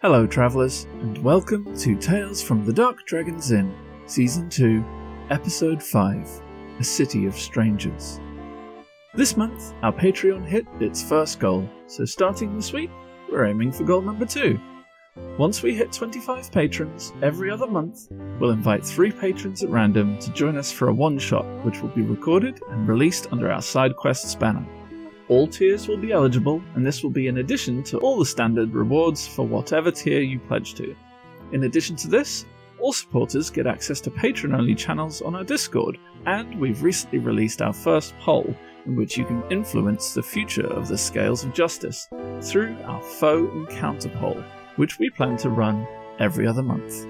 Hello, travellers, and welcome to Tales from the Dark Dragon's Inn, Season 2, Episode 5 A City of Strangers. This month, our Patreon hit its first goal, so starting this week, we're aiming for goal number 2. Once we hit 25 patrons every other month, we'll invite three patrons at random to join us for a one shot, which will be recorded and released under our side quests banner. All tiers will be eligible, and this will be in addition to all the standard rewards for whatever tier you pledge to. In addition to this, all supporters get access to patron only channels on our Discord, and we've recently released our first poll in which you can influence the future of the Scales of Justice through our foe and counter poll, which we plan to run every other month.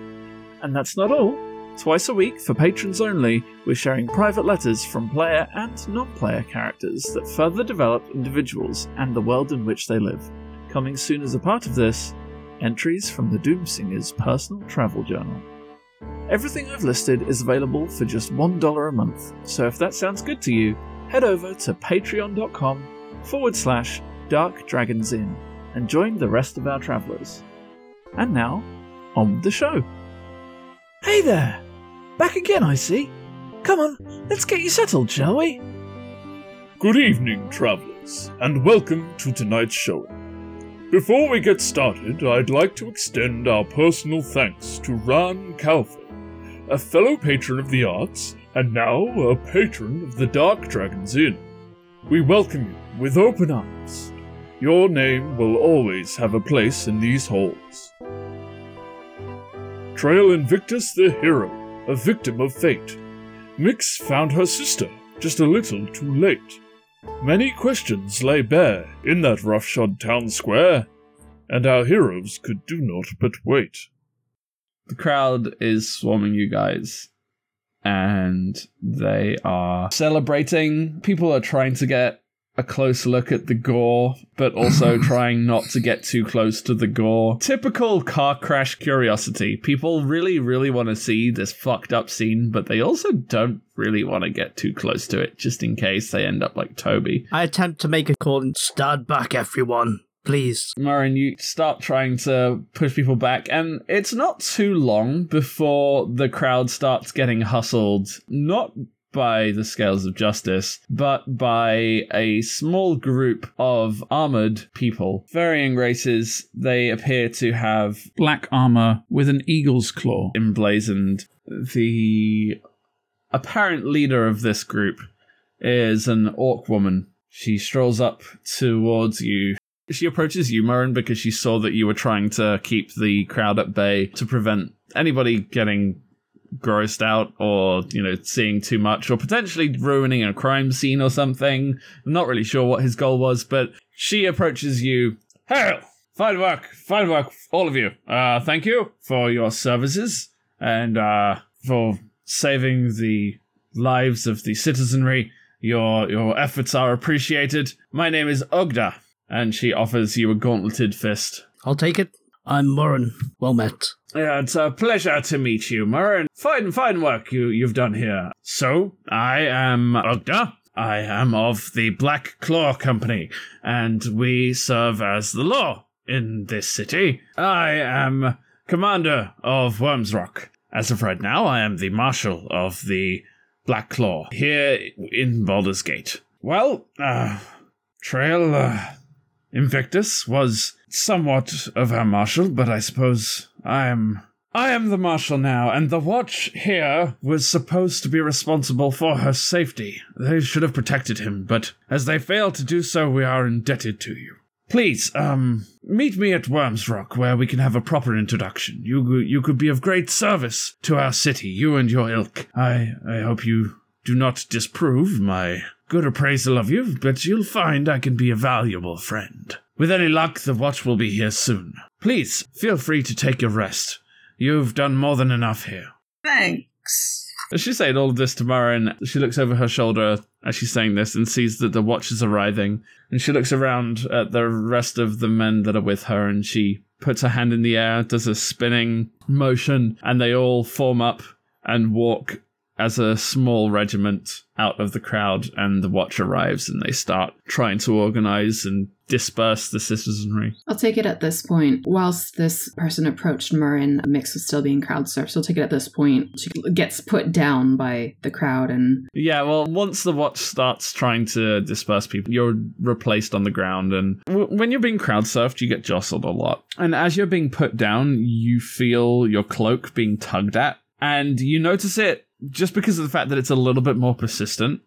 And that's not all. Twice a week, for patrons only, we're sharing private letters from player and non player characters that further develop individuals and the world in which they live. Coming soon as a part of this, entries from the Doomsinger's personal travel journal. Everything I've listed is available for just $1 a month, so if that sounds good to you, head over to patreon.com forward slash dark dragons inn and join the rest of our travellers. And now, on with the show. Hey there! Back again, I see. Come on, let's get you settled, shall we? Good evening, travellers, and welcome to tonight's showing. Before we get started, I'd like to extend our personal thanks to Ran Calfer, a fellow patron of the arts, and now a patron of the Dark Dragon's Inn. We welcome you with open arms. Your name will always have a place in these halls. Trail Invictus the hero, a victim of fate. Mix found her sister, just a little too late. Many questions lay bare in that roughshod town square, and our heroes could do naught but wait. the crowd is swarming you guys and they are celebrating people are trying to get a close look at the gore but also trying not to get too close to the gore typical car crash curiosity people really really want to see this fucked up scene but they also don't really want to get too close to it just in case they end up like toby I attempt to make a call and stand back, everyone. Please. Marin, you start trying to push people back, and it's not too long before the crowd starts getting hustled, not by the scales of justice, but by a small group of armored people, varying races. They appear to have Black armour with an eagle's claw. emblazoned. The apparent leader of this group is an orc woman. She strolls up towards you. She approaches you, Marin, because she saw that you were trying to keep the crowd at bay to prevent anybody getting grossed out or, you know, seeing too much or potentially ruining a crime scene or something. I'm not really sure what his goal was, but she approaches you. Hail! Fine work, fine work, all of you. Uh, thank you for your services and uh, for saving the lives of the citizenry. Your your efforts are appreciated. My name is Ogda, and she offers you a gauntleted fist. I'll take it. I'm Moran. Well met. Yeah, it's a pleasure to meet you, Marin. Fine, fine work you you've done here. So, I am Ogda. I am of the Black Claw Company, and we serve as the law in this city. I am commander of Wyrm's Rock. As of right now, I am the marshal of the Black Claw here in Baldur's Gate. Well, uh, Trail uh, Invictus was somewhat of our marshal, but I suppose I am. I am the marshal now, and the watch here was supposed to be responsible for her safety. They should have protected him, but as they failed to do so, we are indebted to you. Please, um, meet me at Wyrm's Rock, where we can have a proper introduction. You, you could be of great service to our city, you and your ilk. I, I hope you do not disprove my good appraisal of you, but you'll find I can be a valuable friend. With any luck, the watch will be here soon. Please, feel free to take your rest. You've done more than enough here. Thanks. As she's saying all of this to Marin, she looks over her shoulder as she's saying this and sees that the watch is arriving. And she looks around at the rest of the men that are with her and she puts her hand in the air, does a spinning motion, and they all form up and walk as a small regiment out of the crowd and the watch arrives and they start trying to organize and disperse the citizenry. I'll take it at this point. Whilst this person approached Murrin, Mix was still being crowd surfed. So I'll take it at this point. She gets put down by the crowd and Yeah, well, once the watch starts trying to disperse people, you're replaced on the ground. And w- when you're being crowd surfed, you get jostled a lot. And as you're being put down, you feel your cloak being tugged at. And you notice it just because of the fact that it's a little bit more persistent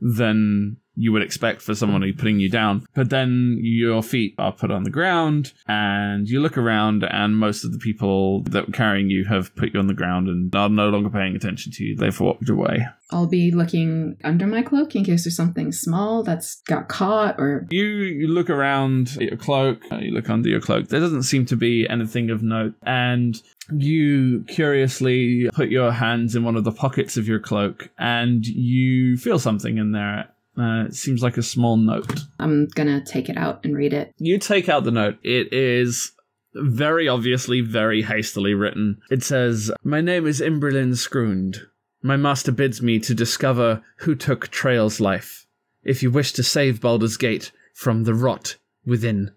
than you would expect for someone who's putting you down. But then your feet are put on the ground and you look around and most of the people that were carrying you have put you on the ground and are no longer paying attention to you. They've walked away. I'll be looking under my cloak in case there's something small that's got caught or You, you look around at your cloak, uh, you look under your cloak. There doesn't seem to be anything of note. And you curiously put your hands in one of the pockets of your cloak and you feel something in there. Uh, it seems like a small note. I'm gonna take it out and read it. You take out the note. It is very obviously very hastily written. It says, My name is Imberlin Scroond. My master bids me to discover who took Trail's life. If you wish to save Baldur's Gate from the rot within,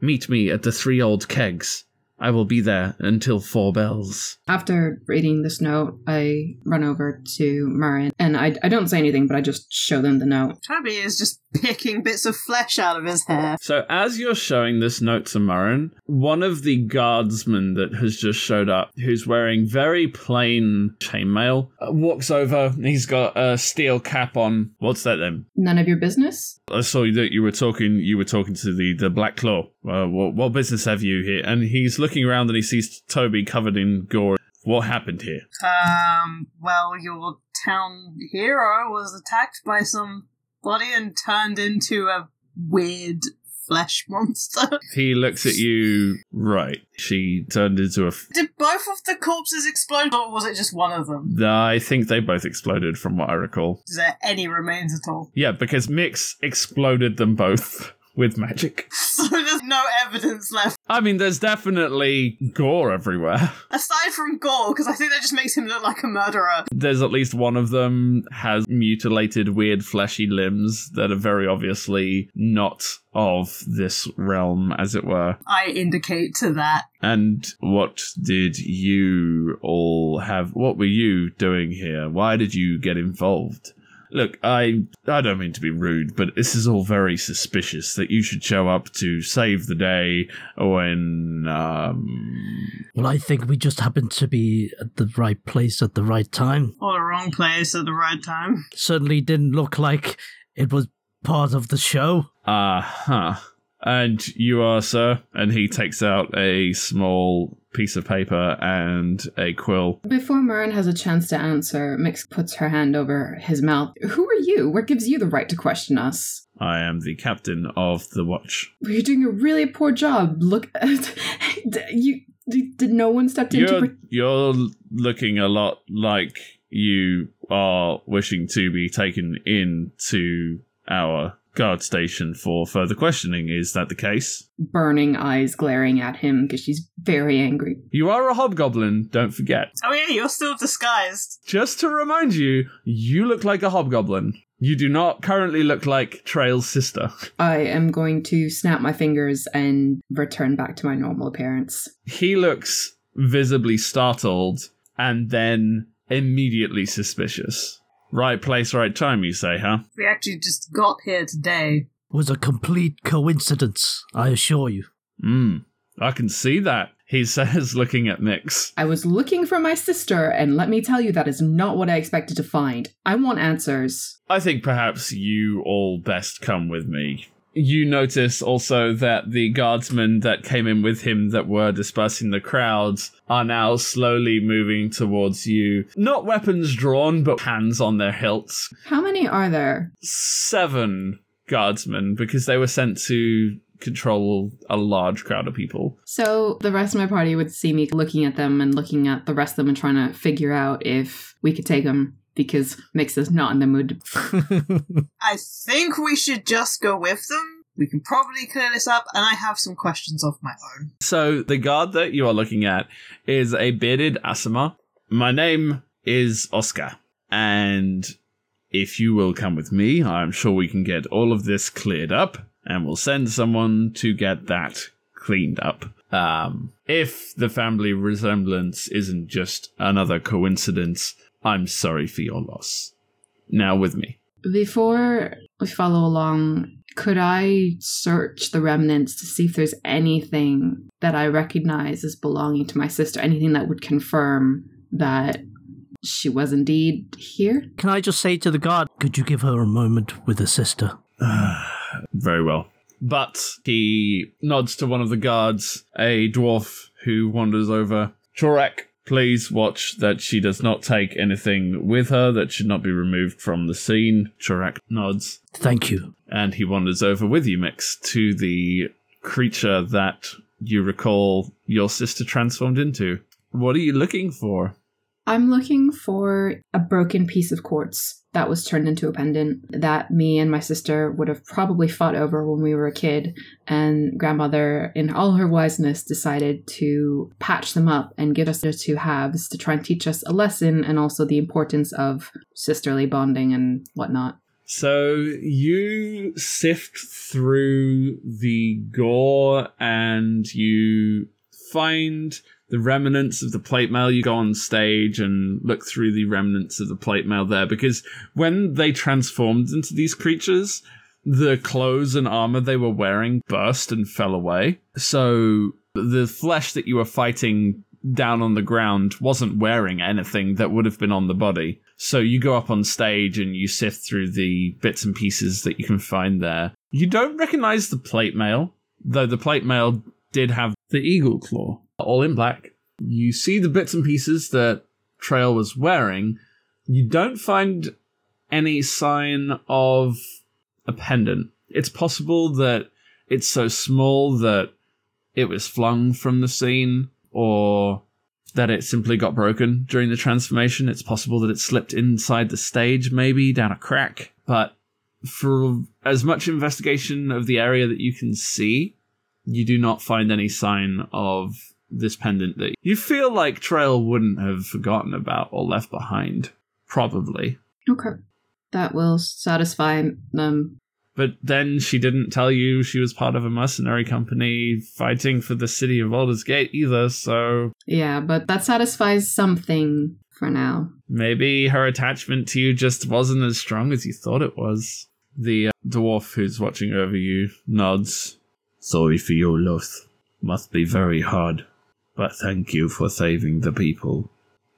meet me at the Three Old Kegs. I will be there until four bells. After reading this note, I run over to Murrin and I, I don't say anything, but I just show them the note. Toby is just picking bits of flesh out of his hair. So, as you're showing this note to Murrin, one of the guardsmen that has just showed up, who's wearing very plain chainmail, uh, walks over. He's got a steel cap on. What's that then? None of your business? I saw that you were talking. You were talking to the the Black Claw. Uh, what, what business have you here? And he's looking around and he sees Toby covered in gore. What happened here? Um, well, your town hero was attacked by somebody and turned into a weird flesh monster. He looks at you. Right. She turned into a. F- Did both of the corpses explode, or was it just one of them? I think they both exploded, from what I recall. Is there any remains at all? Yeah, because Mix exploded them both with magic. So there's no evidence left. I mean, there's definitely gore everywhere. Aside from gore, because I think that just makes him look like a murderer. There's at least one of them has mutilated, weird, fleshy limbs that are very obviously not of this realm, as it were. I indicate to that. And what did you all have? What were you doing here? Why did you get involved? Look, I I don't mean to be rude, but this is all very suspicious that you should show up to save the day when um Well, I think we just happened to be at the right place at the right time. Or the wrong place at the right time. Certainly didn't look like it was part of the show. uh-huh. And you are, sir? And he takes out a small piece of paper and a quill. Before Murrin has a chance to answer, Mix puts her hand over his mouth. Who are you? What gives you the right to question us? I am the captain of the watch. You're doing a really poor job. Look, you did no one stepped in to. You're, Pre- you're looking a lot like you are wishing to be taken into our guard station for further questioning. Is that the case? burning eyes glaring at him because she's very angry. You are a hobgoblin, don't forget. Oh yeah, you're still disguised. Just to remind you, you look like a hobgoblin. You do not currently look like Trail's sister. I am going to snap my fingers and return back to my normal appearance. He looks visibly startled and then immediately suspicious. Right place, right time, you say, huh? We actually just got here today. was a complete coincidence, I assure you. Hmm, I can see that, he says, looking at Mix. I was looking for my sister, and let me tell you, that is not what I expected to find. I want answers. I think perhaps you all best come with me. You notice also that the guardsmen that came in with him that were dispersing the crowds are now slowly moving towards you. Not weapons drawn, but hands on their hilts. How many are there? Seven guardsmen, because they were sent to control a large crowd of people. So the rest of my party would see me looking at them and looking at the rest of them and trying to figure out if we could take them because Mix is not in the mood. I think we should just go with them. We can probably clear this up, and I have some questions of my own. So the guard that you are looking at is a bearded Aasimar. My name is Oscar. And if you will come with me, I'm sure we can get all of this cleared up, and we'll send someone to get that cleaned up. Um, if the family resemblance isn't just another coincidence, I'm sorry for your loss. Now with me. Before we follow along, could I search the remnants to see if there's anything that I recognize as belonging to my sister? Anything that would confirm that she was indeed here? Can I just say to the guard, could you give her a moment with her sister? Very well. But he nods to one of the guards, a dwarf who wanders over. Chorek, please watch that she does not take anything with her that should not be removed from the scene. Chorek nods, Thank you. and he wanders over with you, Mix, to the creature that you recall your sister transformed into. What are you looking for? I'm looking for a broken piece of quartz that was turned into a pendant that me and my sister would have probably fought over when we were a kid. And grandmother, in all her wiseness, decided to patch them up and give us the two halves to try and teach us a lesson and also the importance of sisterly bonding and whatnot. So you sift through the gore and you find the remnants of the plate mail. You go on stage and look through the remnants of the plate mail there because when they transformed into these creatures, the clothes and armor they were wearing burst and fell away. So the flesh that you were fighting down on the ground wasn't wearing anything that would have been on the body. So you go up on stage and you sift through the bits and pieces that you can find there. You don't recognize the plate mail, though the plate mail did have the eagle claw, all in black. You see the bits and pieces that Trail was wearing. You don't find any sign of a pendant. It's possible that it's so small that it was flung from the scene or that it simply got broken during the transformation. It's possible that it slipped inside the stage, maybe down a crack. But for as much investigation of the area that you can see, you do not find any sign of this pendant that you feel like Trail wouldn't have forgotten about or left behind. Probably. Okay. That will satisfy them. But then she didn't tell you she was part of a mercenary company fighting for the city of Baldur's Gate either, so Yeah, but that satisfies something for now. maybe her attachment to you just wasn't as strong as you thought it was. The uh, dwarf who's watching over you nods. Sorry for your loss. Must be very hard. But thank you for saving the people.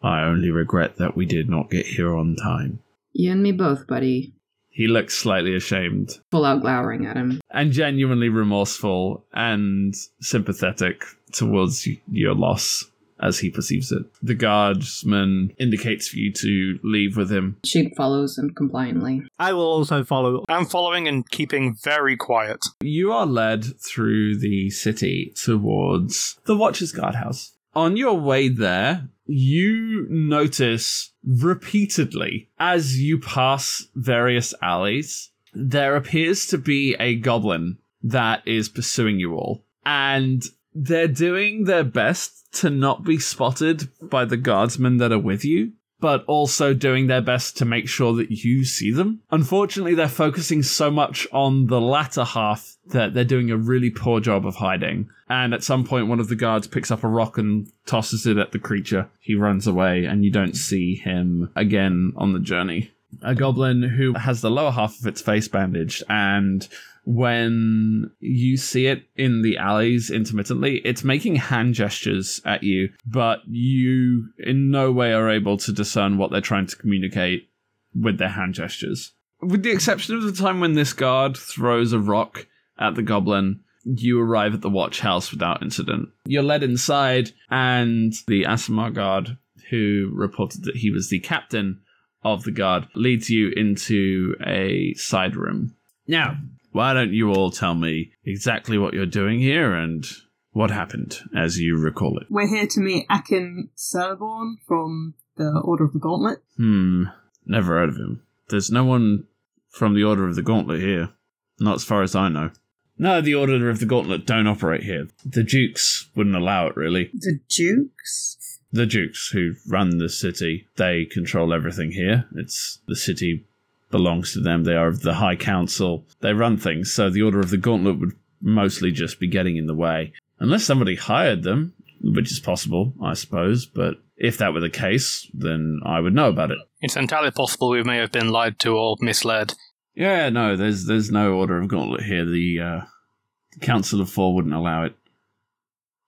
I only regret that we did not get here on time. You and me both, buddy. He looks slightly ashamed Full out glowering at him. and genuinely remorseful and sympathetic towards your loss as he perceives it. The guardsman indicates for you to leave with him. She follows him compliantly. I will also follow. I'm following and keeping very quiet. You are led through the city towards the Watcher's Guardhouse. On your way there, you notice repeatedly as you pass various alleys, there appears to be a goblin that is pursuing you all. And they're doing their best to not be spotted by the guardsmen that are with you, but also doing their best to make sure that you see them. Unfortunately, they're focusing so much on the latter half that they're doing a really poor job of hiding. And at some point, one of the guards picks up a rock and tosses it at the creature. He runs away, and you don't see him again on the journey. A goblin who has the lower half of its face bandaged and when you see it in the alleys intermittently, it's making hand gestures at you, but you in no way are able to discern what they're trying to communicate with their hand gestures. With the exception of the time when this guard throws a rock at the goblin, you arrive at the watch house without incident. You're led inside, and the Aasimar guard, who reported that he was the captain of the guard, leads you into a side room. Now, why don't you all tell me exactly what you're doing here and what happened as you recall it? We're here to meet Akin Celeborn from the Order of the Gauntlet. Hmm, never heard of him. There's no one from the Order of the Gauntlet here. Not as far as I know. No, the Order of the Gauntlet don't operate here. The Dukes wouldn't allow it, really. The Dukes? the Dukes who run the city. They control everything here. It's the city belongs to them. They are of the High Council. They run things. So the Order of the Gauntlet would mostly just be getting in the way, unless somebody hired them, which is possible, I suppose. But if that were the case, then I would know about it. It's entirely possible we may have been lied to or misled. Yeah, no, there's there's no Order of Gauntlet here. The, uh, the Council of Four wouldn't allow it.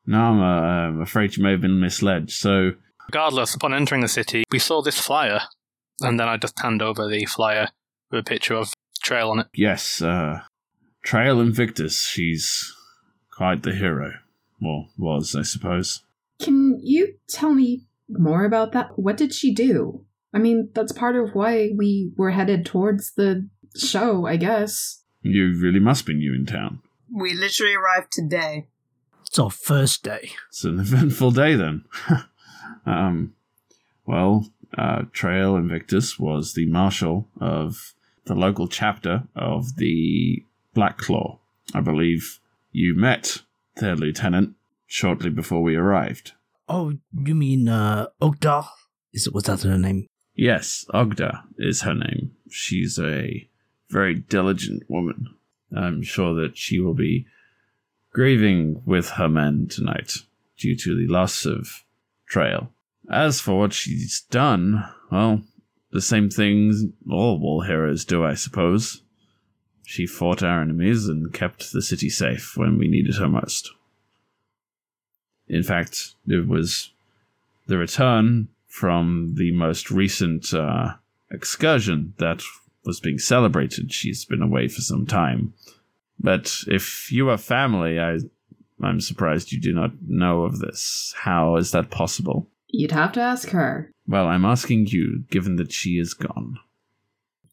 No, I'm, uh, I'm afraid you may have been misled. So Regardless, upon entering the city, we saw this flyer, and then I just hand over the flyer with a picture of Trail on it. Yes, uh, Trail Invictus. She's quite the hero. Well, was, I suppose. Can you tell me more about that? What did she do? I mean, that's part of why we were headed towards the show, I guess. You really must be new in town. We literally arrived today. It's our first day. It's an eventful day then. um, well, uh, Trail Invictus was the marshal of the local chapter of the Black Claw. I believe you met their lieutenant shortly before we arrived. Oh, you mean uh, Ogda? Is it was that her name? Yes, Ogda is her name. She's a very diligent woman. I'm sure that she will be grieving with her men tonight due to the loss of Trail. As for what she's done, well, the same things all war heroes do, I suppose. She fought our enemies and kept the city safe when we needed her most. In fact, it was the return from the most recent uh, excursion that was being celebrated. She's been away for some time. But if you are family, I, I'm surprised you do not know of this. How is that possible? You'd have to ask her. Well, I'm asking you, given that she is gone.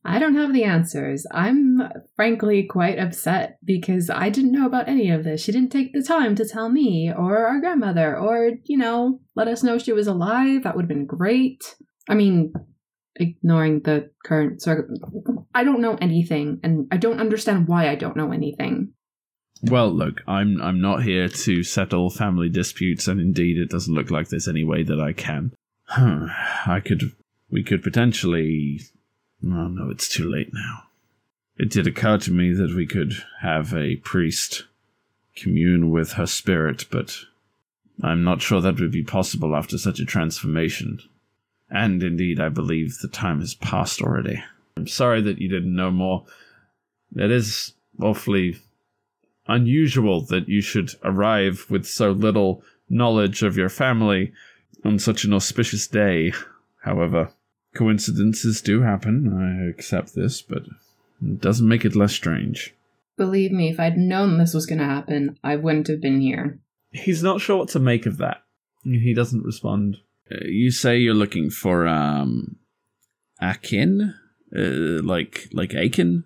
I don't have the answers. I'm frankly quite upset because I didn't know about any of this. She didn't take the time to tell me or our grandmother or, you know, let us know she was alive. That would have been great. I mean, ignoring the current circ I don't know anything and I don't understand why I don't know anything. Well, look, I'm I'm not here to settle family disputes, and indeed, it doesn't look like there's any way that I can. I could, we could potentially. Oh no, it's too late now. It did occur to me that we could have a priest commune with her spirit, but I'm not sure that would be possible after such a transformation. And indeed, I believe the time has passed already. I'm sorry that you didn't know more. It is awfully unusual that you should arrive with so little knowledge of your family on such an auspicious day. However, coincidences do happen. I accept this, but it doesn't make it less strange. Believe me, if I'd known this was going to happen, I wouldn't have been here. He's not sure what to make of that. He doesn't respond. Uh, you say you're looking for um Akin? Uh, like like Akin?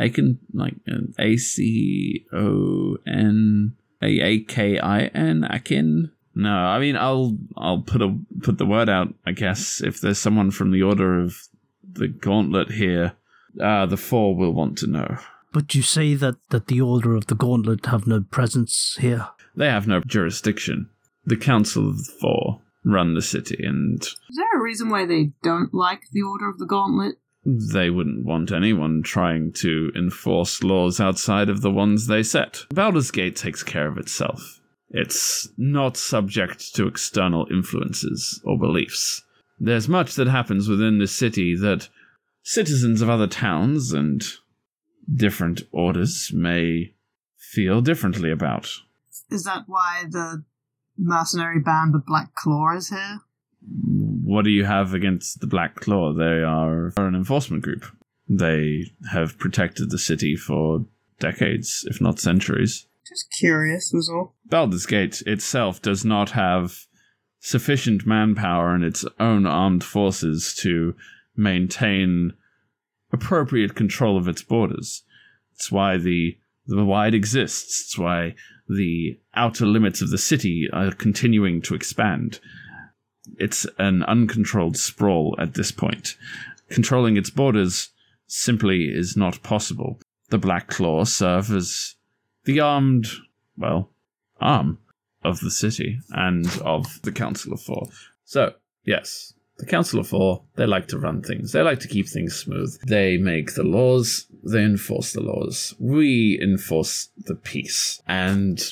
Akin like A C O N A A K I N Akin? No, I mean I'll I'll put a put the word out, I guess, if there's someone from the order of the gauntlet here, uh the four will want to know. But you say that, that the Order of the Gauntlet have no presence here. They have no jurisdiction. The Council of the Four run the city, and Is there a reason why they don't like the Order of the Gauntlet? They wouldn't want anyone trying to enforce laws outside of the ones they set. Baldur's Gate takes care of itself. It's not subject to external influences or beliefs. There's much that happens within the city that citizens of other towns and different orders may feel differently about. Is that why the mercenary band, the Black Claw, is here? What do you have against the Black Claw? They are an enforcement group. They have protected the city for decades, if not centuries. Just curious, was all. Baldur's Gate itself does not have sufficient manpower in its own armed forces to maintain appropriate control of its borders. It's why the the wide exists. It's why the outer limits of the city are continuing to expand. It's an uncontrolled sprawl at this point. Controlling its borders simply is not possible. The Black Claw serve as the armed, well, arm of the city and of the Council of Four. So, yes, the Council of Four, they like to run things. They like to keep things smooth. They make the laws, they enforce the laws. We enforce the peace. And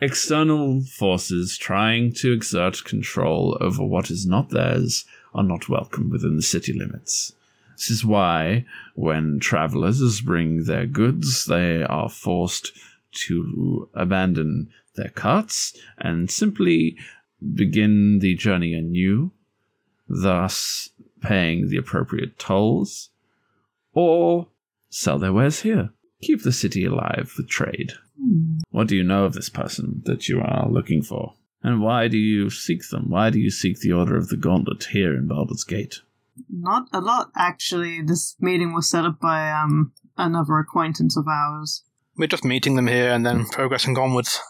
external forces trying to exert control over what is not theirs are not welcome within the city limits. This is why, when travelers bring their goods, they are forced to abandon their carts and simply begin the journey anew, thus paying the appropriate tolls, or sell their wares here. Keep the city alive with trade. What do you know of this person that you are looking for? And why do you seek them? Why do you seek the Order of the Gauntlet here in Baldur's Gate? Not a lot, actually. This meeting was set up by um another acquaintance of ours. We're just meeting them here and then progressing onwards.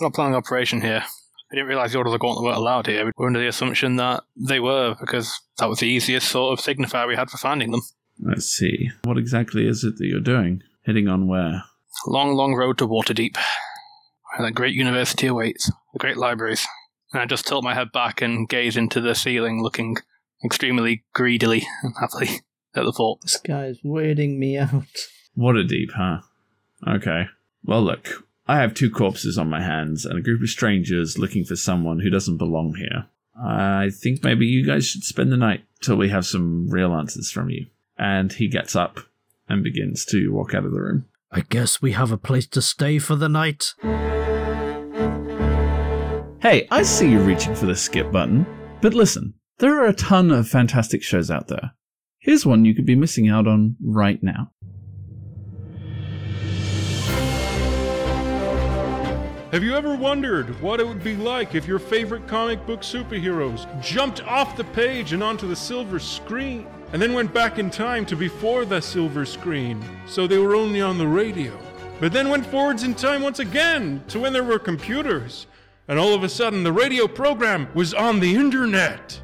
We're not planning operation here. I didn't realise the Order of the Gauntlet weren't allowed here. We were under the assumption that they were, because that was the easiest sort of signifier we had for finding them. Let's see. What exactly is it that you're doing? Heading on where? Long, long road to Waterdeep. Where that great university awaits, the great libraries. And I just tilt my head back and gaze into the ceiling, looking extremely greedily and happily at the fort. This guy is weirding me out. Waterdeep, huh? Okay. Well, look, I have two corpses on my hands and a group of strangers looking for someone who doesn't belong here. I think maybe you guys should spend the night till we have some real answers from you. And he gets up and begins to walk out of the room. I guess we have a place to stay for the night. Hey, I see you reaching for the skip button, but listen, there are a ton of fantastic shows out there. Here's one you could be missing out on right now. Have you ever wondered what it would be like if your favorite comic book superheroes jumped off the page and onto the silver screen, and then went back in time to before the silver screen, so they were only on the radio? But then went forwards in time once again to when there were computers, and all of a sudden the radio program was on the internet.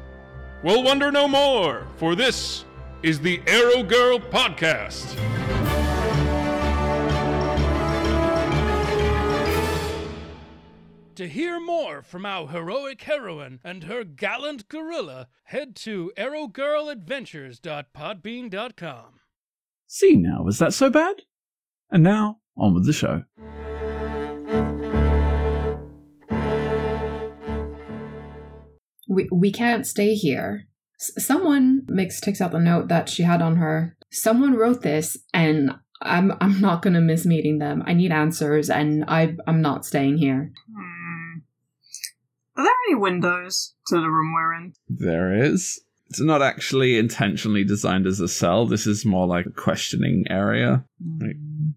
Well, wonder no more, for this is the Arrow Girl Podcast. To hear more from our heroic heroine and her gallant gorilla, head to arrowgirladventures.podbean.com. See now, was that so bad? And now, on with the show. We we can't stay here. S- someone Mix takes out the note that she had on her. Someone wrote this, and I'm I'm not gonna miss meeting them. I need answers, and I I'm not staying here. Hmm. Are there any windows to the room we're in? There is. It's not actually intentionally designed as a cell. This is more like a questioning area. Like, hmm.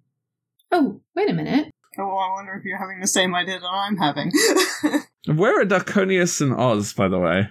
Oh, wait a minute. Oh, I wonder if you're having the same idea that I'm having. where are Darconius and Oz, by the way?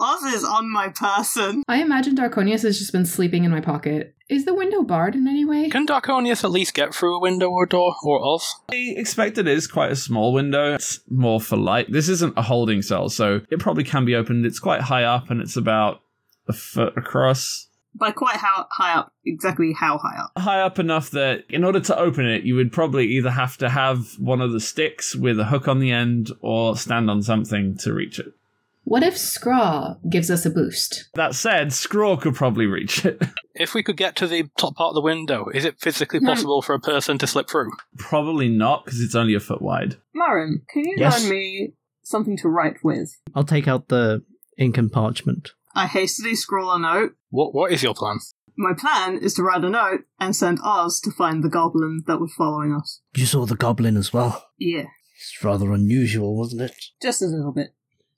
Oz is on my person. I imagine Darconius has just been sleeping in my pocket. Is the window barred in any way? Can Darconius at least get through a window or door, or Oz? I expect it is quite a small window. It's more for light. This isn't a holding cell, so it probably can be opened. It's quite high up and it's about a foot across. By quite how high up? Exactly how high up? High up enough that in order to open it, you would probably either have to have one of the sticks with a hook on the end or stand on something to reach it. What if Scraw gives us a boost? That said, Scraw could probably reach it. If we could get to the top part of the window, is it physically No. possible for a person to slip through? probably not, because it's only a foot wide. Marin, can you Yes. lend me something to write with? I'll take out the ink and parchment. I hastily scrawl a note. What What is your plan? My plan is to write a note and send Oz to find the goblin that was following us. You saw the goblin as well. Yeah, It's rather unusual, wasn't it? just a little bit.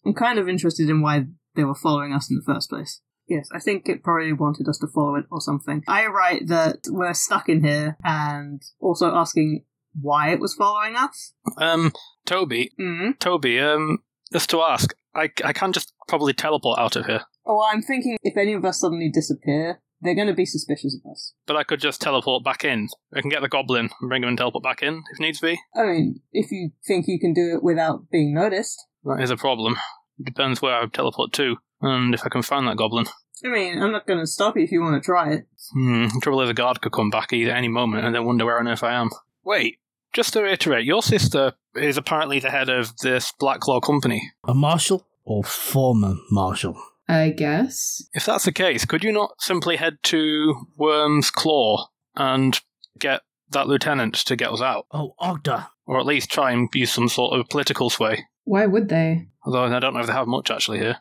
I'm kind of interested in why they were following us in the first place. Yes, I think it probably wanted us to follow it or something. I write that we're stuck in here and also asking why it was following us. Um, Toby, Mm. Toby, um, just to ask, I, I can't just probably teleport out of here, Oh, I'm thinking if any of us suddenly disappear, they're going to be suspicious of us. but I could just teleport back in. I can get the goblin and bring him and teleport back in if needs be. I mean, if you think you can do it without being noticed. That is a problem. It depends where I teleport to, and if I can find that goblin. I mean, I'm not going to stop you if you want to try it. Hmm, the trouble is a guard could come back either any moment and then wonder where on earth I am. Wait, just to reiterate, your sister is apparently the head of this Black Claw company. A marshal? Or former marshal. I guess. If that's the case, could you not simply head to Worm's Claw and get that lieutenant to get us out? Oh, Ogda. Or at least try and use some sort of political sway? Why would they? Although I don't know if they have much actually here.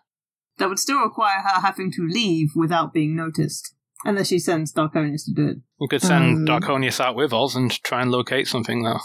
That would still require her having to leave without being noticed. Unless she sends Darkonius to do it. We could send Um, Darkonius out with us and try and locate something that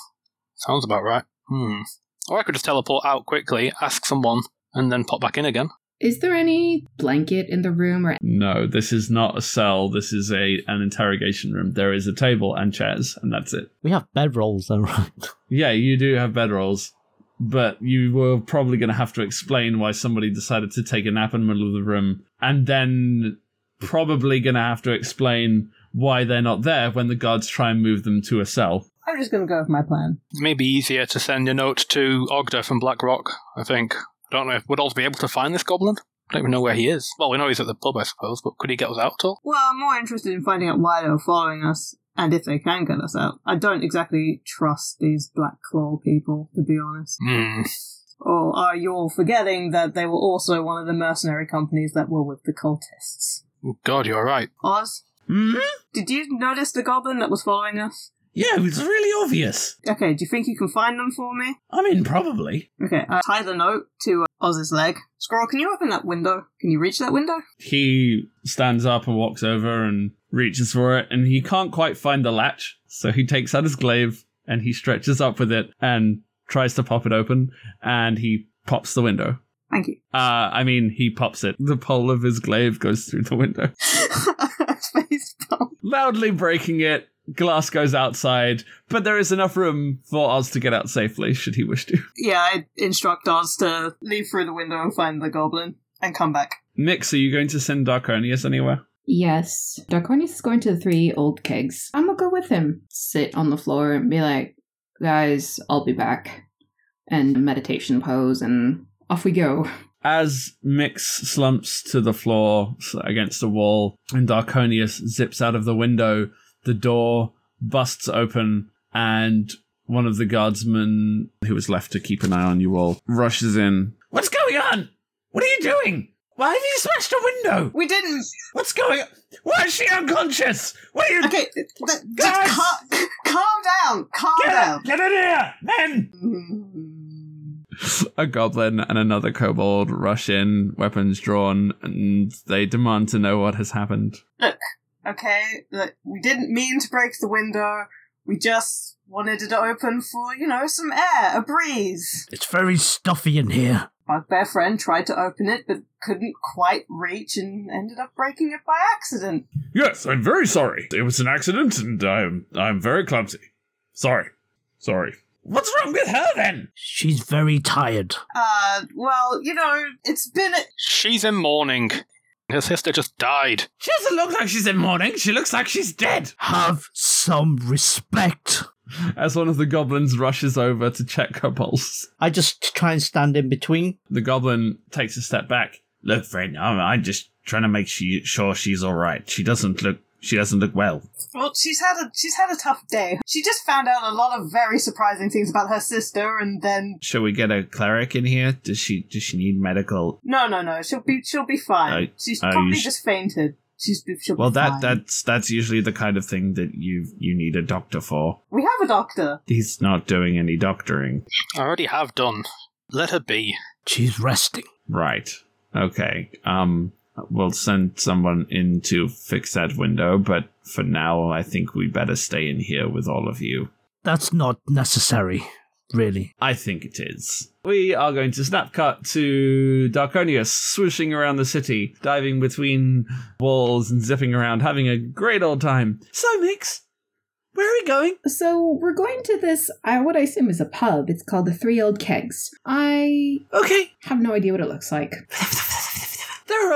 sounds about right. Hmm. Or I could just teleport out quickly, ask someone, and then pop back in again. Is there any blanket in the room or No, this is not a cell. This is a an interrogation room. There is a table and chairs, and that's it. We have bedrolls, though, right? Yeah, you do have bedrolls, but you were probably going to have to explain why somebody decided to take a nap in the middle of the room, and then probably going to have to explain why they're not there when the guards try and move them to a cell. I'm just going to go with my plan. It may be easier to send a note to Ogda from Black Rock, I think. I don't know if we'd also be able to find this goblin. I don't even know where he is. Well, we know he's at the pub, I suppose, but could he get us out at all? Well, I'm more interested in finding out why they were following us and if they can get us out. I don't exactly trust these Black Claw people, to be honest. Hmm. Or are you all forgetting that they were also one of the mercenary companies that were with the cultists? God, you're right. Oz, Hmm? did you notice the goblin that was following us? Yeah, it's really obvious. Okay, do you think you can find them for me? I mean, probably. Okay, uh, tie the note to uh, Oz's leg. Squirrel, can you open that window? Can you reach that window? He stands up and walks over and reaches for it, and he can't quite find the latch. So he takes out his glaive and he stretches up with it and tries to pop it open, and he pops the window. Thank you. Uh, I mean, he pops it. The pole of his glaive goes through the window, Face loudly breaking it. Glass goes outside, but there is enough room for Oz to get out safely, should he wish to. Yeah, I instruct Oz to leave through the window and find the goblin and come back. Mix, are you going to send Darkonius anywhere? Yes. Darkonius is going to the three old kegs. I'm gonna go with him. Sit on the floor and be like, guys, I'll be back. And meditation pose, and off we go. As Mix slumps to the floor against the wall and Darkonius zips out of the window, the door busts open and one of the guardsmen who was left to keep an eye on you all rushes in. What's going on? What are you doing? Why have you smashed a window? We didn't. What's going on? Why is she unconscious? What are you Okay, th- th- Guys! cal- calm down. Calm Get, down. get in here, men! Mm-hmm. A goblin and another kobold rush in, weapons drawn, and they demand to know what has happened. Okay, look, we didn't mean to break the window. We just wanted it open for, you know, some air, a breeze. It's very stuffy in here. My Bugbear friend tried to open it, but couldn't quite reach and ended up breaking it by accident. Yes, I'm very sorry. It was an accident, and I'm I'm very clumsy. Sorry, sorry. What's wrong with her then? She's very tired. Uh, well, you know, it's been a- She's in mourning. Her sister just died. She doesn't look like she's in mourning. She looks like she's dead. Have some respect. As one of the goblins rushes over to check her pulse, I just try and stand in between. the goblin takes a step back. Look, friend, I'm, I'm just trying to make she, sure she's all right. She doesn't look. She doesn't look well. well. She's had a she's had a tough day. She just found out a lot of very surprising things about her sister, and then Shall we get a cleric in here? Does she? Does she need medical? no, no, no. She'll be she'll be fine. I- she's I probably us- just fainted. She's she'll be Well, be that fine. that's that's usually the kind of thing that you you need a doctor for. we have a doctor. He's not doing any doctoring. I already have done. Let her be. She's resting. Right. Okay. Um we'll send someone in to fix that window, but for now I think we better stay in here with all of you. That's not necessary, really. I think it is. We are going to snap cut to Darkonius swooshing around the city, diving between walls and zipping around, having a great old time. So, Mix, where are we going? So we're going to this, I, what I assume is a pub. It's called the Three Old Kegs. I Okay. have no idea what it looks like.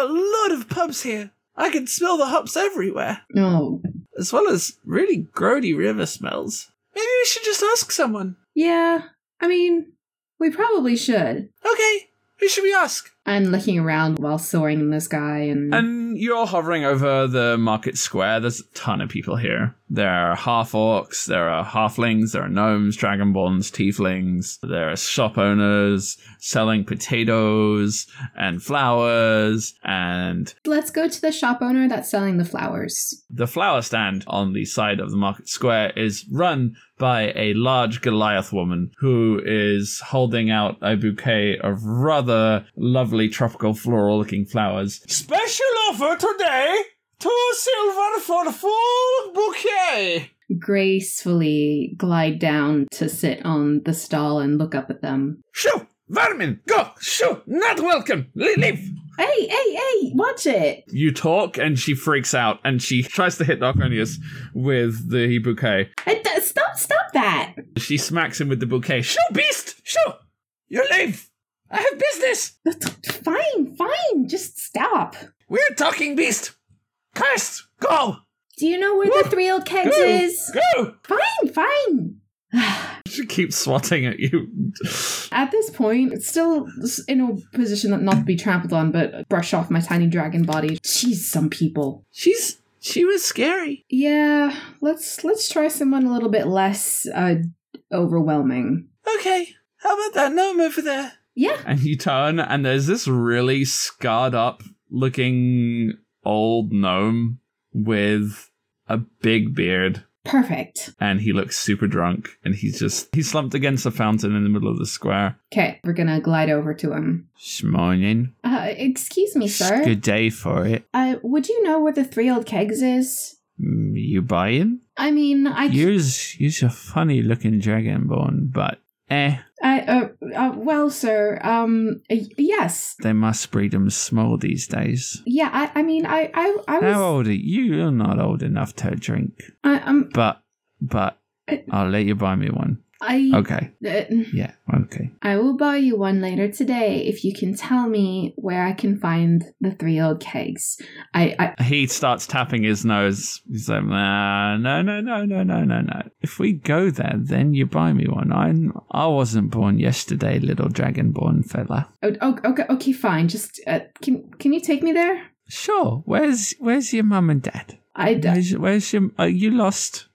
Are a lot of pubs here. I can smell the hops everywhere, No. as well as really grody river smells. Maybe we should just ask someone. Yeah, I mean, we probably should. Okay, who should we ask? I'm looking around while soaring in the sky and, And you're hovering over the market square. There's a ton of people here. There are half orcs, there are halflings, there are gnomes, dragonborns, tieflings. There are shop owners selling potatoes and flowers. And let's go to the shop owner that's selling the flowers. the flower stand on the side of the market square is run by a large Goliath woman who is holding out a bouquet of rather lovely tropical floral looking flowers. Special offer today! Two silver for the full bouquet! Gracefully glide down to sit on the stall and look up at them. Shoo! Vermin! Go! Shoo! Not welcome! Leave! Hey, hey, hey, watch it! You talk and she freaks out and she tries to hit Darkonius with the bouquet. Hey, th- stop, stop that! She smacks him with the bouquet. Shoo, beast! Shoo! You leave! I have business! Fine, fine, just stop. We're talking beast! Cursed! Go! Do you know where the three old kegs Go! is? Go! Fine, fine. She keeps swatting at you. At this point, it's still in a position that not to be trampled on, but brush off my tiny dragon body. She's some people. She's she was scary. Yeah, let's let's try someone a little bit less uh overwhelming. Okay, how about that gnome over there? Yeah. And you turn, and there's this really scarred up looking old gnome with a big beard. Perfect. And he looks super drunk, and he's just he's slumped against a fountain in the middle of the square. Okay, we're gonna glide over to him. Morning. Uh, excuse me, sir. Good day for it. Uh, would you know where the three old kegs is? Mm, You buying? I mean, I, You's you's a funny looking dragonborn, but eh, I, uh, uh, well, sir, um, y- yes, they must breed them small these days. yeah. I, I mean, I, I, I was, How old are you? You're not old enough to drink, I, um, but but I'll let you buy me one. I, Okay. uh, Yeah. Okay. I will buy you one later today if you can tell me where I can find the three old kegs. I, I, He starts tapping his nose. He's like, nah, no, no, no, no, no, no, no. If we go there, then you buy me one. I'm, I wasn't born yesterday, little dragonborn fella. oh, oh, okay, okay, fine. Just, uh, can, can you take me there? Sure. Where's, where's your mum and dad? I, d- Where's, where's your? Are you lost?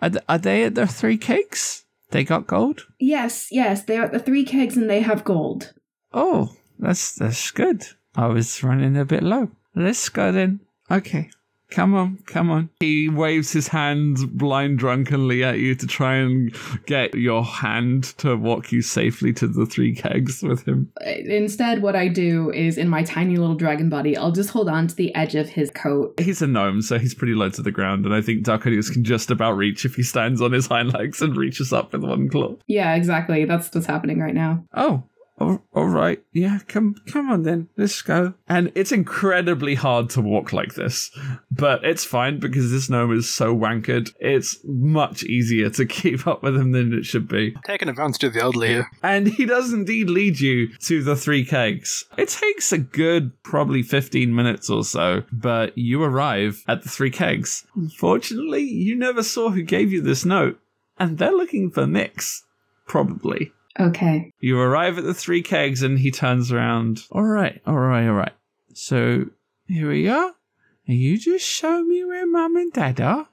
Are, th- are they at the three cakes? They got gold. yes, yes, they are at the three kegs and they have gold. Oh, that's that's good. I was running a bit low. Let's go then. Okay. Come on, come on. He waves his hand blind drunkenly at you to try and get your hand to walk you safely to the three kegs with him. Instead, what I do is in my tiny little dragon body, I'll just hold on to the edge of his coat. He's a gnome, so he's pretty low to the ground, and I think Darkonius can just about reach if he stands on his hind legs and reaches up with one claw. Yeah, exactly. That's what's happening right now. Oh, all, all right. Yeah, come come on then. Let's go. And it's incredibly hard to walk like this, but it's fine because this gnome is so wankered. It's much easier to keep up with him than it should be. Taking advantage of the elderly here. And he does indeed lead you to the three kegs. It takes a good probably 15 minutes or so, but you arrive at the three kegs. Unfortunately, you never saw who gave you this note, and they're looking for Nix. Probably. Okay. You arrive at the three kegs and he turns around. All right, all right, all right. So here we are. And you just show me where mum and dad are,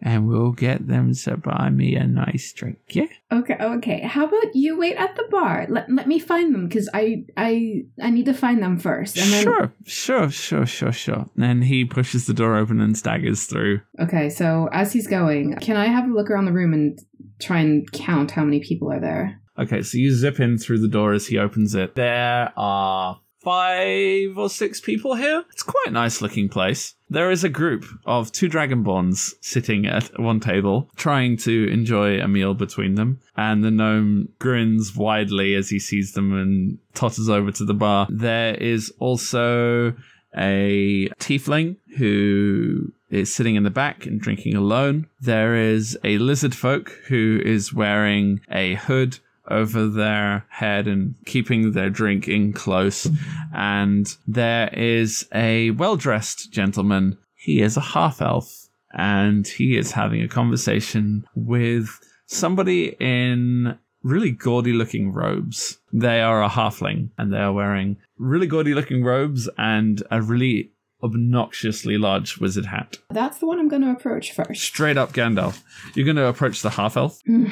and we'll get them to buy me a nice drink, yeah? Okay, okay. How about you wait at the bar? Let, let me find them because I I I need to find them first. And then Sure, sure, sure, sure, sure. And he pushes the door open and staggers through. Okay, so as he's going, can I have a look around the room and try and count how many people are there? Okay, so you zip in through the door as he opens it. There are five or six people here. It's quite a nice looking place. There is a group of two dragonborns sitting at one table, trying to enjoy a meal between them. And the gnome grins widely as he sees them and totters over to the bar. There is also a tiefling who is sitting in the back and drinking alone. There is a lizard folk who is wearing a hood over their head and keeping their drink in close. And there is a well dressed gentleman. He is a half elf and he is having a conversation with somebody in really gaudy looking robes. They are a halfling and they are wearing really gaudy looking robes and a really obnoxiously large wizard hat. That's the one I'm going to approach first. Straight up Gandalf. You're going to approach the half elf. Hmm.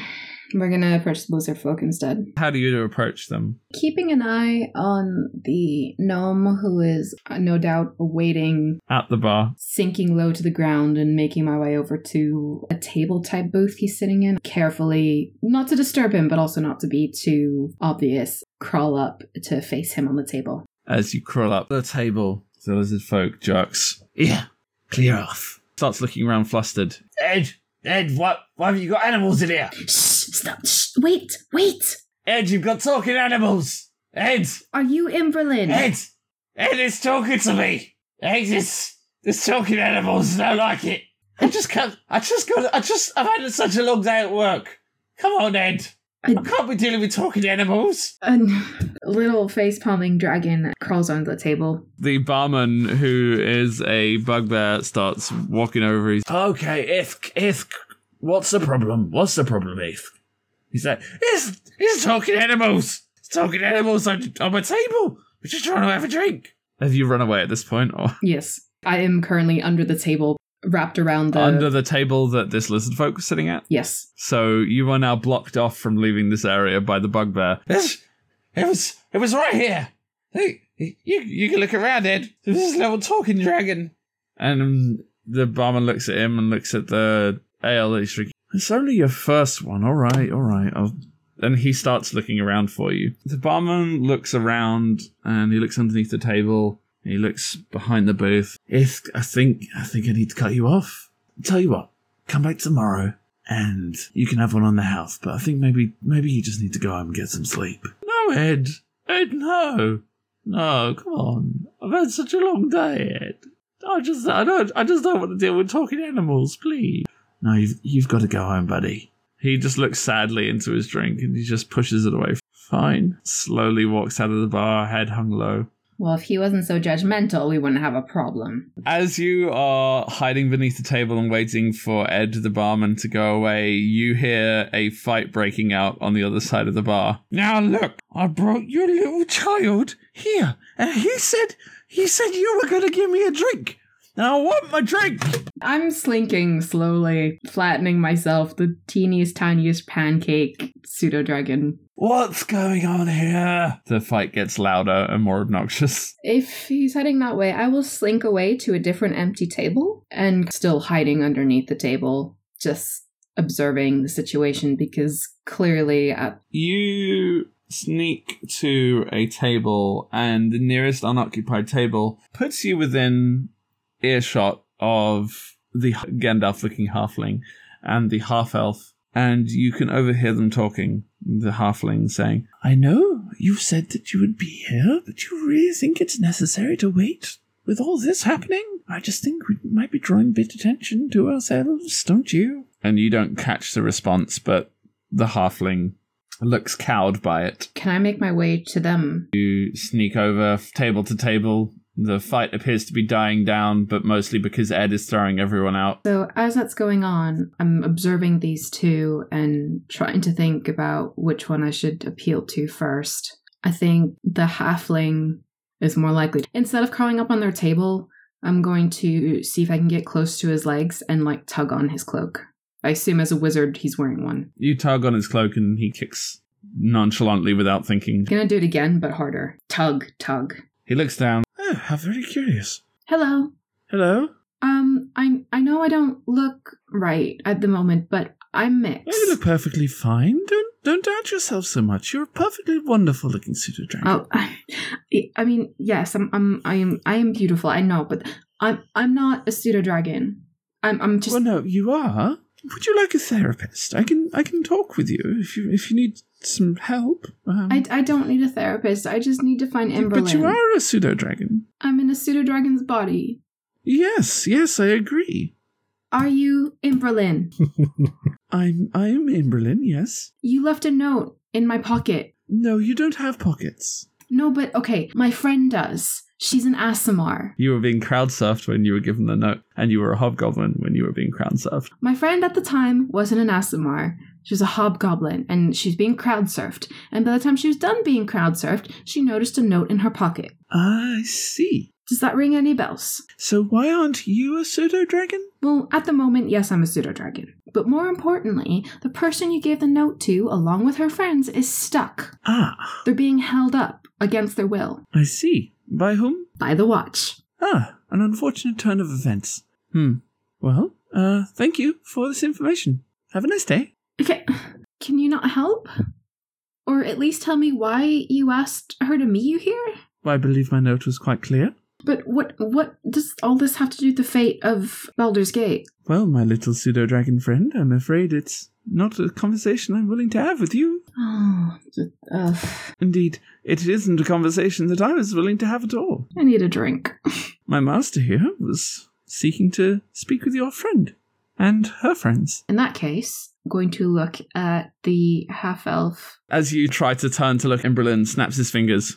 We're going to approach the lizard folk instead. How do you approach them? Keeping an eye on the gnome who is uh, no doubt awaiting At the bar. sinking low to the ground and making my way over to a table type booth he's sitting in. Carefully, not to disturb him, but also not to be too obvious, crawl up to face him on the table. As you crawl up the table, the lizard folk jerks. Yeah, clear off. Starts looking around flustered. Ed, Ed, what? Why have you got animals in here? Shh, stop, shh, wait, wait! Ed, you've got talking animals. Ed, Are you Imberlin? Ed, Ed is talking to me. Ed is, is talking animals. Don't like it. I just can't. I just got. I just. I've had such a long day at work. Come on, Ed. I can't be dealing with talking animals. A little face palming dragon crawls onto the table. The barman, who is a bugbear, starts walking over. He's Okay, Ithk, Ithk, what's the problem? What's the problem, Ithk? He's like, it's, it's talking animals. It's talking animals on, on my table. We're just trying to have a drink. Have you run away at this point, or Yes, I am currently under the table, wrapped around the. under the table that this lizard folk was sitting at? yes. So you are now blocked off from leaving this area by the bugbear. This, it was, it was right here. Hey, you, you can look around, Ed. This is level talking dragon. And um, the barman looks at him and looks at the ale that he's drinking. It's only your first one. All right, all right. I'll... And he starts looking around for you. The barman looks around and he looks underneath the table. He looks behind the booth. If I think I think I need to cut you off. Tell you what, come back tomorrow and you can have one on the house. But I think maybe maybe you just need to go home and get some sleep. No, Ed. Ed, no. No, come on. I've had such a long day, Ed. I just, I don't, I just don't want to deal with talking animals, please. No, you've, you've got to go home, buddy. He just looks sadly into his drink and he just pushes it away. Fine. Slowly walks out of the bar, head hung low. Well, if he wasn't so judgmental, we wouldn't have a problem. As you are hiding beneath the table and waiting for Ed, the barman, to go away, you hear a fight breaking out on the other side of the bar. Now look, I brought your little child here, and he said, he said you were gonna give me a drink. Now I want my drink. I'm slinking slowly, flattening myself, the teeniest, tiniest pancake pseudo dragon. What's going on here? The fight gets louder and more obnoxious. If he's heading that way, I will slink away to a different empty table and still hiding underneath the table, just observing the situation because clearly uh, You sneak to a table, and the nearest unoccupied table puts you within earshot of the Gandalf looking halfling and the half elf, and you can overhear them talking. The halfling saying, I know you said that you would be here, but you really think it's necessary to wait with all this happening? I just think we might be drawing a bit attention to ourselves, don't you? And you don't catch the response, but the halfling looks cowed by it. can I make my way to them? You sneak over table to table. The fight appears to be dying down, but mostly because Ed is throwing everyone out. So, as that's going on, I'm observing these two and trying to think about which one I should appeal to first. I think the halfling is more likely. Instead of crawling up on their table, I'm going to see if I can get close to his legs and like tug on his cloak. I assume as a wizard, he's wearing one. You tug on his cloak and he kicks nonchalantly without thinking. Gonna do it again, but harder. Tug, tug. He looks down. How very curious. Hello. Hello? Um, I I know I don't look right at the moment, but I'm mixed. You look perfectly fine. Don't don't doubt yourself so much. You're a perfectly wonderful looking pseudo dragon. Oh, I, I mean, yes, I'm, I'm, I am, I am beautiful. I know, but I'm, I'm not a pseudo dragon. I'm, I'm just. well, no, you are. Would you like a therapist? I can I can talk with you if you if you need some help. Um, I, I don't need a therapist. I just need to find Emberlin. but you are a pseudo dragon. I'm in a pseudo dragon's body. Yes, yes, I agree. Are you Emberlin? I'm I am Imberlin. Yes. you left a note in my pocket. No, you don't have pockets. No, but okay, my friend does. She's an Aasimar. You were being crowd surfed when you were given the note, and you were a hobgoblin when you were being crowd surfed. My friend at the time wasn't an Aasimar. She was a hobgoblin and she's being crowd surfed. And by the time she was done being crowd surfed, she noticed a note in her pocket. I see. Does that ring any bells? So why aren't you a pseudo dragon? Well, at the moment, yes, I'm a pseudo dragon. But more importantly, the person you gave the note to, along with her friends, is stuck. Ah, They're being held up against their will I see. By whom? by the watch. Ah, an unfortunate turn of events. Hmm. Well, uh, thank you for this information. Have a nice day. Okay, can you not help? Or at least tell me why you asked her to meet you here? I believe my note was quite clear. But what what does all this have to do with the fate of Baldur's Gate? Well, my little pseudo dragon friend, I'm afraid it's not a conversation I'm willing to have with you. Oh, ugh. Indeed, it isn't a conversation that I was willing to have at all. I need a drink. My master here was seeking to speak with your friend and her friends. In that case, I'm going to look at the half elf. As you try to turn to look, Emberlin snaps his fingers.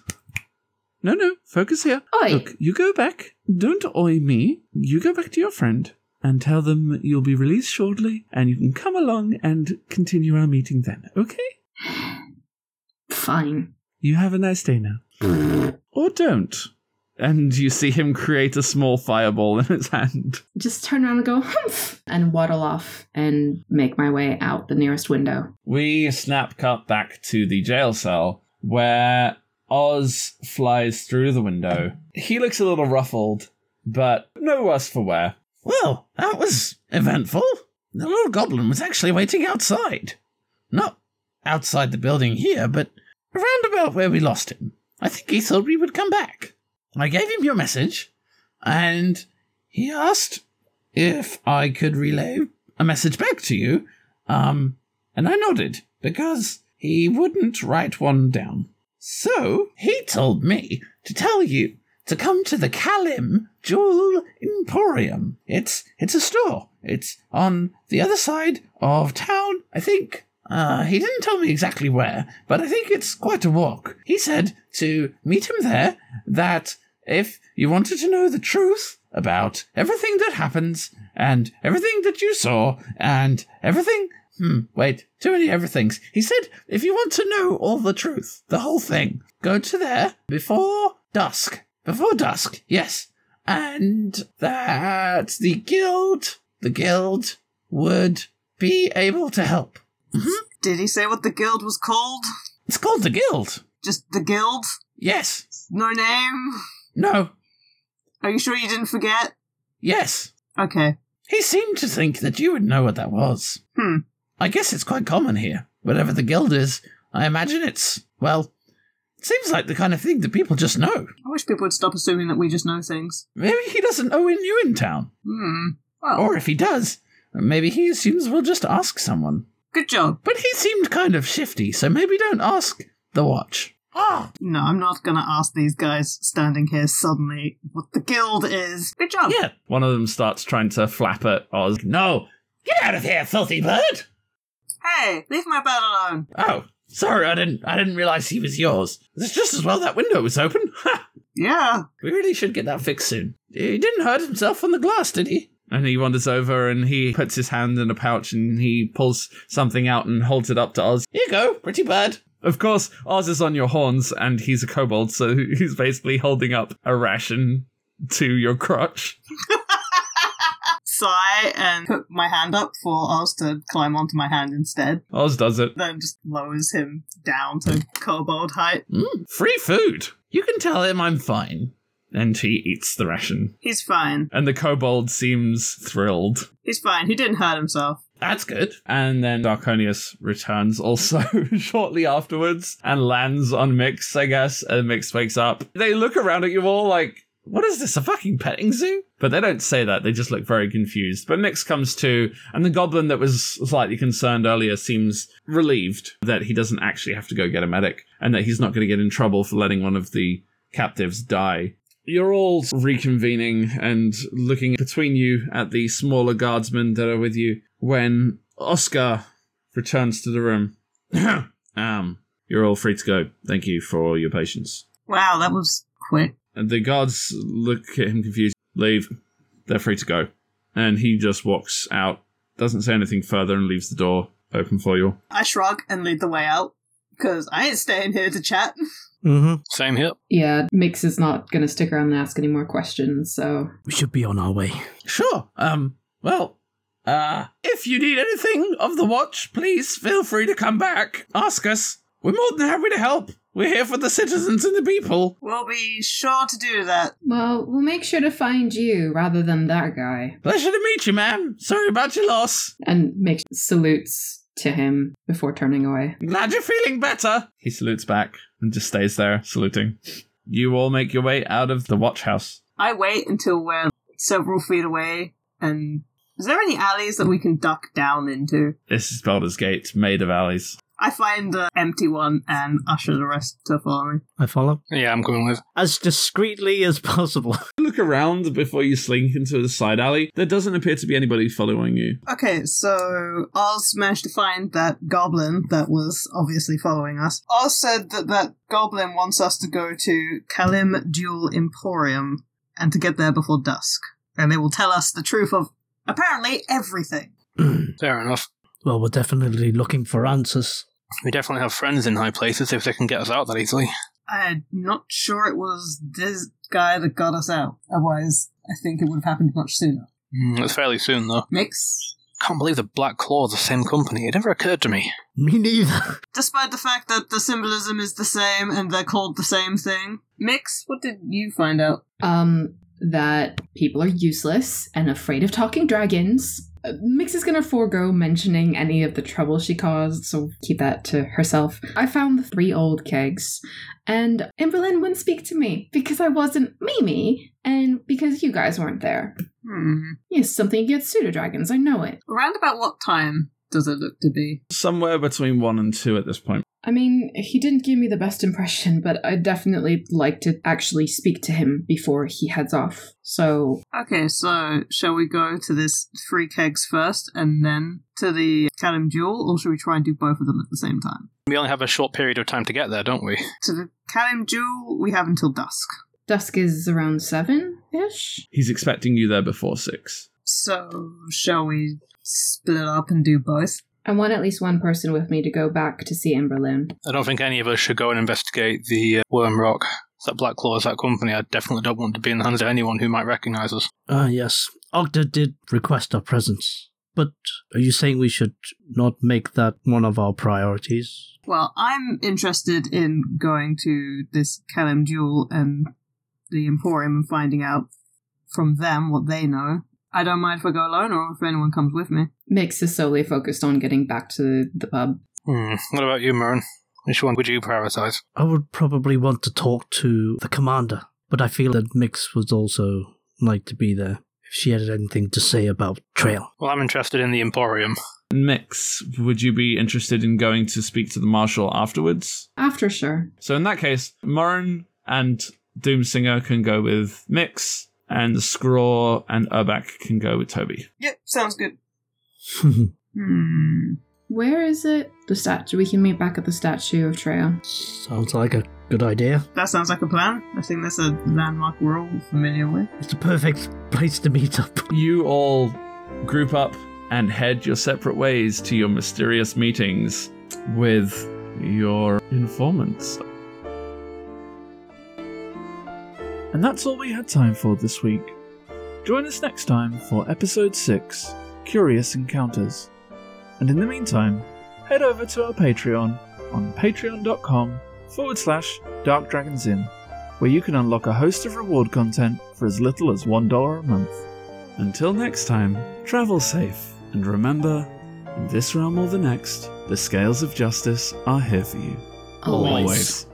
No, no, focus here. Oi! Look, you go back. Don't oi me. You go back to your friend and tell them you'll be released shortly and you can come along and continue our meeting then, okay? Fine. You have a nice day now. or don't. And you see him create a small fireball in his hand. Just turn around and go humph and waddle off and make my way out the nearest window. We snap cut back to the jail cell where Oz flies through the window. He looks a little ruffled, but no worse for wear. Well, that was eventful. The little goblin was actually waiting outside. Not outside the building here, but around about where we lost him. I think he thought we would come back. I gave him your message, and he asked if I could relay a message back to you. Um, and I nodded because he wouldn't write one down. So he told me to tell you to come to the Calim Jewel Emporium. It's it's a store. It's on the other side of town, I think. Uh, he didn't tell me exactly where, but I think it's quite a walk. He said to meet him there, that if you wanted to know the truth about everything that happens, and everything that you saw, and everything. Hmm, wait, too many everythings. He said if you want to know all the truth, the whole thing, go to there before dusk. Before dusk, yes. And that the guild, the guild would be able to help. Did he say what the guild was called? It's called the guild. Just the guild? Yes. No name? No. Are you sure you didn't forget? Yes. Okay. He seemed to think that you would know what that was. Hmm. I guess it's quite common here. Whatever the guild is, I imagine it's, well, it seems like the kind of thing that people just know. I wish people would stop assuming that we just know things. Maybe he doesn't know when you're in town. Hmm. Well, Or if he does, maybe he assumes we'll just ask someone. Good job. But he seemed kind of shifty, so maybe don't ask the watch. Ah, No, I'm not gonna ask these guys standing here suddenly what the guild is. Good job. yeah. One of them starts trying to flap at Oz. No. Get out of here, filthy bird! Hey, leave my bird alone. Oh, sorry, I didn't I didn't realize he was yours. It's just as well that window was open. Yeah. We really should get that fixed soon. He didn't hurt himself on the glass, did he? And he wanders over and he puts his hand in a pouch and he pulls something out and holds it up to Oz. Here you go, pretty bird. Of course, Oz is on your horns and he's a kobold, so he's basically holding up a ration to your crotch. Sigh and put my hand up for Oz to climb onto my hand instead. Oz does it. Then just lowers him down to kobold height. Mm, free food. You can tell him I'm fine. And he eats the ration. He's fine. And the kobold seems thrilled. He's fine. He didn't hurt himself. That's good. And then Darkonius returns also shortly afterwards and lands on Mix, I guess. And Mix wakes up. They look around at you all like, what is this, a fucking petting zoo? But they don't say that, they just look very confused. But Mix comes to, and the goblin that was slightly concerned earlier seems relieved that he doesn't actually have to go get a medic and that he's not going to get in trouble for letting one of the captives die. You're all reconvening and looking between you at the smaller guardsmen that are with you when Oscar returns to the room. um, you're all free to go. Thank you for your patience. Wow, that was quick. And the guards look at him confused. Leave. They're free to go. And he just walks out, doesn't say anything further, and leaves the door. open for you. I shrug and lead the way out because I ain't staying here to chat. Mm-hmm. Same here. Yeah, Mix is not going to stick around and ask any more questions, so. We should be on our way. Sure. Um, well, uh, if you need anything of the watch, please feel free to come back. Ask us. We're more than happy to help. We're here for the citizens and the people. We'll be sure to do that. Well, we'll make sure to find you rather than that guy. Pleasure to meet you, ma'am. Sorry about your loss. And Mix salutes to him before turning away. Glad you're feeling better. He salutes back and just stays there, saluting. You all make your way out of the watch house. I wait until we're several feet away and. Is there any alleys that we can duck down into? This is Baldur's Gate, made of alleys. I find an empty one and usher the rest to follow me. I follow. Yeah, I'm going with. As discreetly as possible. Look around before you slink into the side alley. There doesn't appear to be anybody following you. Okay, so Oz managed to find that goblin that was obviously following us. Oz said that that goblin wants us to go to Calim Jewel Emporium and to get there before dusk. And they will tell us the truth of apparently everything. Fair enough. Well, we're definitely looking for answers. We definitely have friends in high places if they can get us out that easily. I'm not sure it was this guy that got us out. Otherwise, I think it would have happened much sooner. Mm, it's fairly soon, though. Mix? Can't believe the Black Claw is the same company. It never occurred to me. Me neither. Despite the fact that the symbolism is the same and they're called the same thing. Mix, what did you find out? Um, that people are useless and afraid of talking dragons. Mix is gonna forego mentioning any of the trouble she caused, so keep that to herself. I found the three old kegs, and Emberlyn wouldn't speak to me because I wasn't Mimi, and because you guys weren't there. Hmm. Yes, something against pseudo dragons, I know it. Around about what time does it look to be? Somewhere between one and two at this point. I mean, he didn't give me the best impression, but I'd definitely like to actually speak to him before he heads off. So, Okay, so shall we go to this three kegs first and then to the Calim Jewel, or should we try and do both of them at the same time? We only have a short period of time to get there, don't we? To the Calim Jewel, we have until dusk. dusk is around seven ish. He's expecting you there before six. So, shall we split up and do both? I want at least one person with me to go back to see Emberlyn. I don't think any of us should go and investigate the uh, Wyrm Rock. Is that Black Claw is that company? I definitely don't want to be in the hands of anyone who might recognize us. Ah, yes. Ogda did request our presence. But are you saying we should not make that one of our priorities? Well, I'm interested in going to this Calim Jewel and the Emporium and finding out from them what they know. I don't mind if I go alone or if anyone comes with me. Mix is solely focused on getting back to the pub. Hmm. What about you, Marin? Which one would you prioritize? I would probably want to talk to the commander, but I feel that Mix would also like to be there if she had anything to say about Trail. Well, I'm interested in the Emporium. Mix, would you be interested in going to speak to the marshal afterwards? After sure. So in that case, Murren and Doomsinger can go with Mix, and the Scraw and Urbak can go with Toby. Yep, sounds good. Hmm. Where is it? The statue. We can meet back at the statue of Trail. Sounds like a good idea. That sounds like a plan. I think that's a landmark we're all familiar with. It's the perfect place to meet up. You all group up and head your separate ways to your mysterious meetings with your informants. And that's all we had time for this week. Join us next time for episode 6 Curious Encounters. And in the meantime, head over to our Patreon on patreon.com forward slash Dark Dragons Inn, where you can unlock a host of reward content for as little as $1 a month. Until next time, travel safe, and remember, in this realm or the next, the scales of justice are here for you. Always. Always.